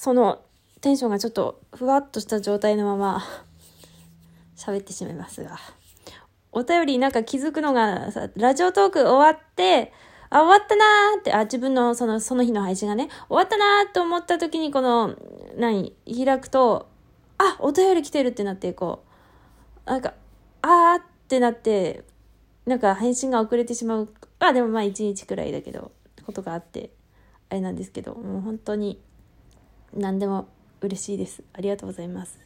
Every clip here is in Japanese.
そのテンションがちょっとふわっとした状態のまま 喋ってしまいますが。お便りなんか気づくのがさ、ラジオトーク終わって、あ、終わったなーって、あ、自分のその、その日の配信がね、終わったなーと思った時にこの、何、開くと、あ、お便り来てるってなって、こう、なんか、あーってなって、なんか返信が遅れてしまう。あ、でもまあ一日くらいだけど、ことがあって、あれなんですけど、もう本当に、何でも嬉しいです。ありがとうございます。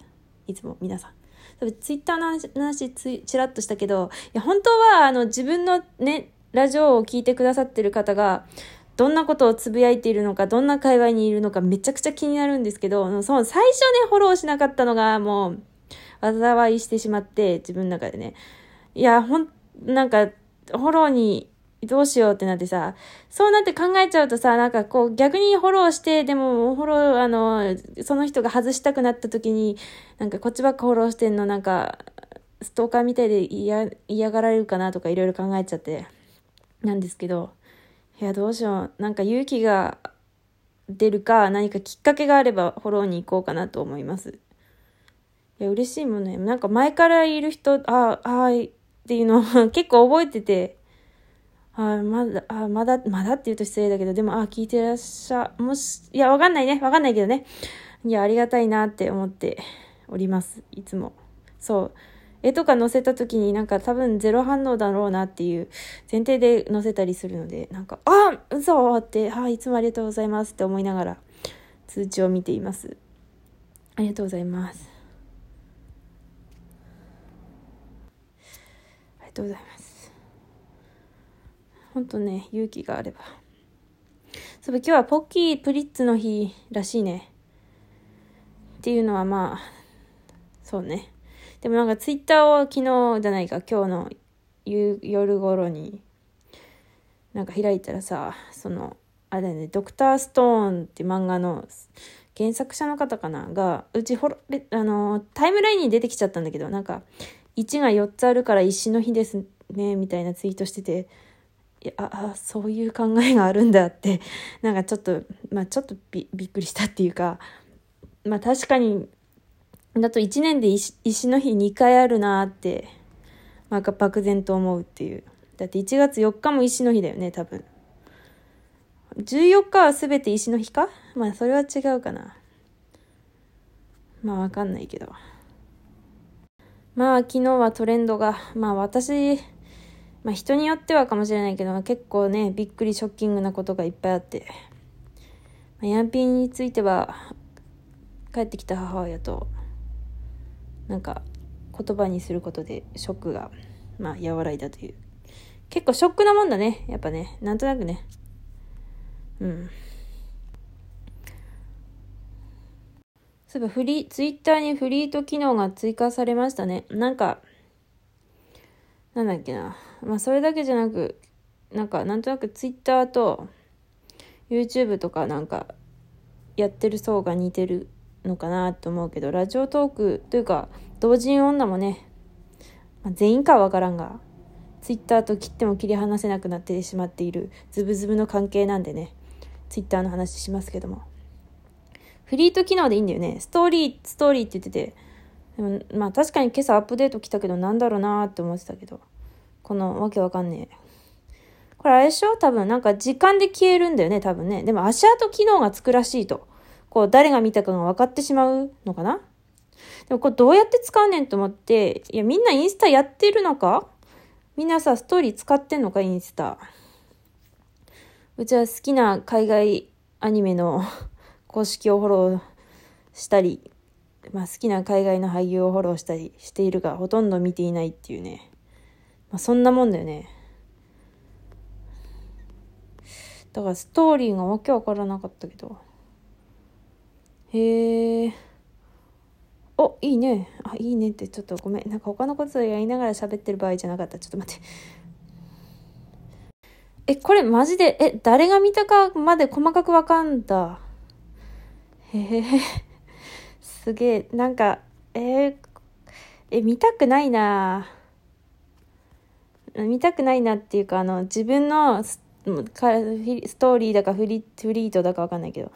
いつも皆さん。多分ツイッターの話ちらっとしたけど、いや、本当は、あの、自分のね、ラジオを聞いてくださってる方が、どんなことをつぶやいているのか、どんな会話にいるのか、めちゃくちゃ気になるんですけど、その最初ね、フォローしなかったのが、もう、災いしてしまって、自分の中でね。いや、ほん、なんか、フォローにどうしようってなってさ、そうなって考えちゃうとさ、なんかこう逆にフォローして、でもフォロー、あの、その人が外したくなった時に、なんかこっちばっかフォローしてんの、なんか、ストーカーみたいで嫌、がられるかなとかいろいろ考えちゃって、なんですけど、いや、どうしよう。なんか勇気が出るか、何かきっかけがあればフォローに行こうかなと思います。いや、嬉しいもんね。なんか前からいる人、ああ、はい、っていうのを結構覚えてて、あまだ、あまだ、まだって言うと失礼だけど、でも、あ聞いてらっしゃ、もし、いや、わかんないね。わかんないけどね。いや、ありがたいなって思っております。いつも。そう。絵とか載せた時になんか多分ゼロ反応だろうなっていう前提で載せたりするので、なんか、あ嘘って、あいつもありがとうございますって思いながら通知を見ています。ありがとうございます。ありがとうございます。ほんとね、勇気があれば。そうい今日はポッキープリッツの日らしいね。っていうのはまあ、そうね。でもなんかツイッターを昨日じゃないか、今日の夜頃に、なんか開いたらさ、その、あれだよね、ドクターストーンって漫画の原作者の方かなが、うちほら、あの、タイムラインに出てきちゃったんだけど、なんか、1が4つあるから石の日ですね、みたいなツイートしてて、いやあそういう考えがあるんだって なんかちょっとまあちょっとびびっくりしたっていうかまあ確かにだと1年で石石の日2回あるなって、まあ、漠然と思うっていう。だって1月4日も石の日だよね多分。14日は全て石の日か？まあそれは違うかな。まあわかんないけど。まあ昨日はトレンドがまあ私まあ人によってはかもしれないけど、結構ね、びっくりショッキングなことがいっぱいあって、まあ、ヤンピンについては、帰ってきた母親と、なんか言葉にすることでショックが、まあ和らいだという。結構ショックなもんだね。やっぱね。なんとなくね。うん。そういえばフリー、ツイッターにフリート機能が追加されましたね。なんか、なんだっけな。まあ、それだけじゃなく、なんか、なんとなく Twitter と YouTube とかなんか、やってる層が似てるのかなと思うけど、ラジオトークというか、同人女もね、まあ、全員かはわからんが、Twitter と切っても切り離せなくなってしまっているズブズブの関係なんでね、Twitter の話しますけども。フリート機能でいいんだよね。ストーリー、ストーリーって言ってて、でもまあ確かに今朝アップデート来たけどなんだろうなーって思ってたけど。このわけわかんねえ。これあれでしょ？多分なんか時間で消えるんだよね、多分ね。でも足跡機能がつくらしいと。こう誰が見たかが分かってしまうのかな？でもこれどうやって使うねんと思って、いやみんなインスタやってるのか？みんなさ、ストーリー使ってんのか？インスタ。うちは好きな海外アニメの 公式をフォローしたり、まあ好きな海外の俳優をフォローしたりしているが、ほとんど見ていないっていうね。まあ、そんなもんだよね。だからストーリーがわけわからなかったけど。へえ。お、いいね。あ、いいねってちょっとごめん。なんか他のことをやりながら喋ってる場合じゃなかった。ちょっと待って。え、これマジで、え、誰が見たかまで細かくわかんだ。へえ。すげえ。なんか、えー、え、見たくないなぁ見たくないなっていうか、あの、自分のストーリーだかフリフリートだかわかんないけど、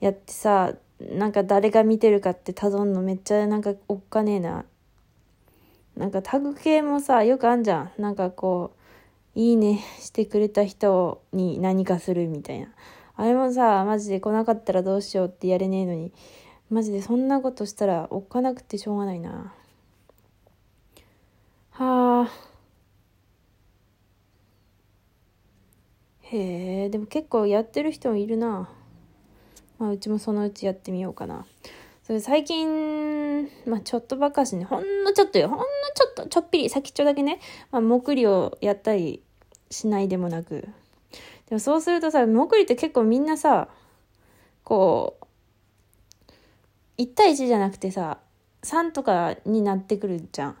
やってさ、なんか誰が見てるかってたどんのめっちゃなんかおっかねえな。なんかタグ系もさ、よくあんじゃん。なんかこう、いいね してくれた人に何かするみたいな。あれもさ、マジで来なかったらどうしようってやれねえのに、マジでそんなことしたらおっかなくてしょうがないな。はあ。へえ、でも結構やってる人もいるな。まあ、うちもそのうちやってみようかな。それ最近、まあ、ちょっとばかしね、ほんのちょっとよ、ほんのちょっと、ちょっぴり、先っちょだけね、まあ、もくりをやったりしないでもなく。でもそうするとさ、もくりって結構みんなさ、こう、1対1じゃなくてさ、3とかになってくるじゃん。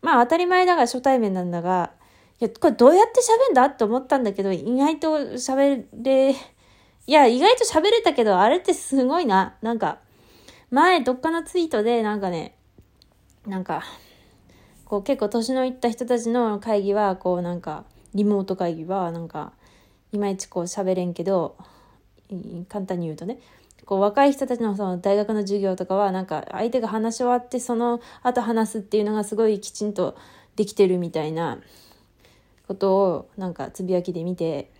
まあ当たり前だが初対面なんだが、いや、これどうやって喋るんだ？って思ったんだけど、意外と喋れ、いや、意外と喋れたけど、あれってすごいな。なんか、前どっかのツイートでなんかね、なんか、こう結構年のいった人たちの会議は、こうなんか、リモート会議はなんか、いまいちこう喋れんけど、簡単に言うとね、こう若い人たちのその大学の授業とかはなんか相手が話し終わってその後話すっていうのがすごいきちんとできてるみたいなことをなんかつぶやきで見て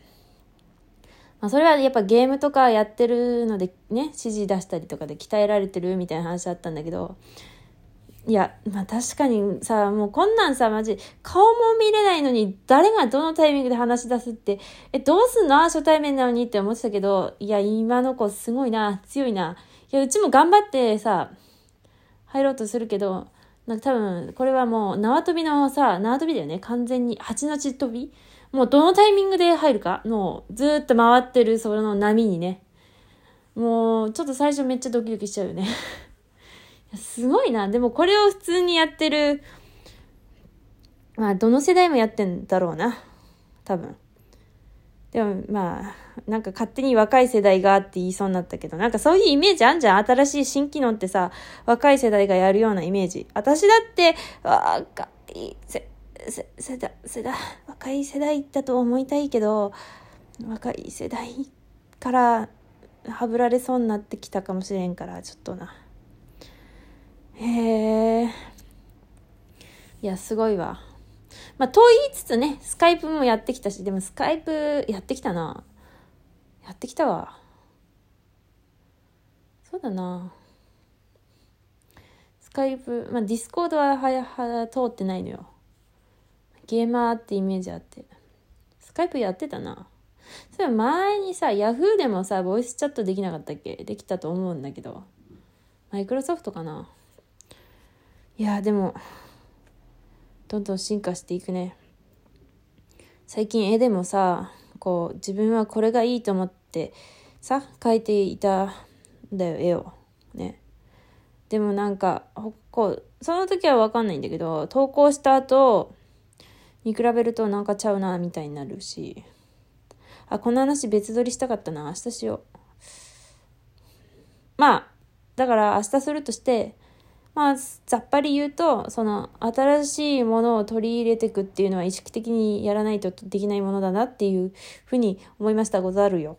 まあ、それはやっぱゲームとかやってるのでね、指示出したりとかで鍛えられてるみたいな話だったんだけど、いや、まあ確かにさ、もうこんなんさ、マジ、顔も見れないのに、誰がどのタイミングで話し出すって、え、どうすんの？初対面なのにって思ってたけど、いや、今の子すごいな、強いな。いや、うちも頑張ってさ、入ろうとするけど、なんか多分、これはもう縄跳びのさ、縄跳びだよね。完全に。蜂の血跳びもうどのタイミングで入るかもうずっと回ってるその波にね。もうちょっと最初めっちゃドキドキしちゃうよね すごいな。でもこれを普通にやってる、まあどの世代もやってんだろうな。多分。でもまあ、なんか勝手に若い世代がって言いそうになったけど、なんかそういうイメージあんじゃん？新しい新機能ってさ、若い世代がやるようなイメージ。私だって、若い世世世代、世代、若い世代だと思いたいけど、若い世代からはぶられそうになってきたかもしれんから、ちょっとな。へえ。いや、すごいわ。まあ、と言いつつね、スカイプもやってきたし、でもスカイプやってきたな。やってきたわ。そうだな。スカイプ、まあ、ディスコードははやは通ってないのよ。ゲーマーってイメージあって。スカイプやってたな。それ前にさ、ヤフーでもさ、ボイスチャットできなかったっけ？できたと思うんだけど。マイクロソフトかないや、でも、どんどん進化していくね。最近絵でもさ、こう、自分はこれがいいと思ってさ、描いていたんだよ、絵を。ね。でもなんか、こう、その時はわかんないんだけど、投稿した後、に比べるとなんかちゃうな、みたいになるし。あ、この話別撮りしたかったな。明日しよう。まあ、だから明日するとして、まあ、ざっぱり言うと、その、新しいものを取り入れていくっていうのは意識的にやらないとできないものだなっていうふうに思いましたござるよ。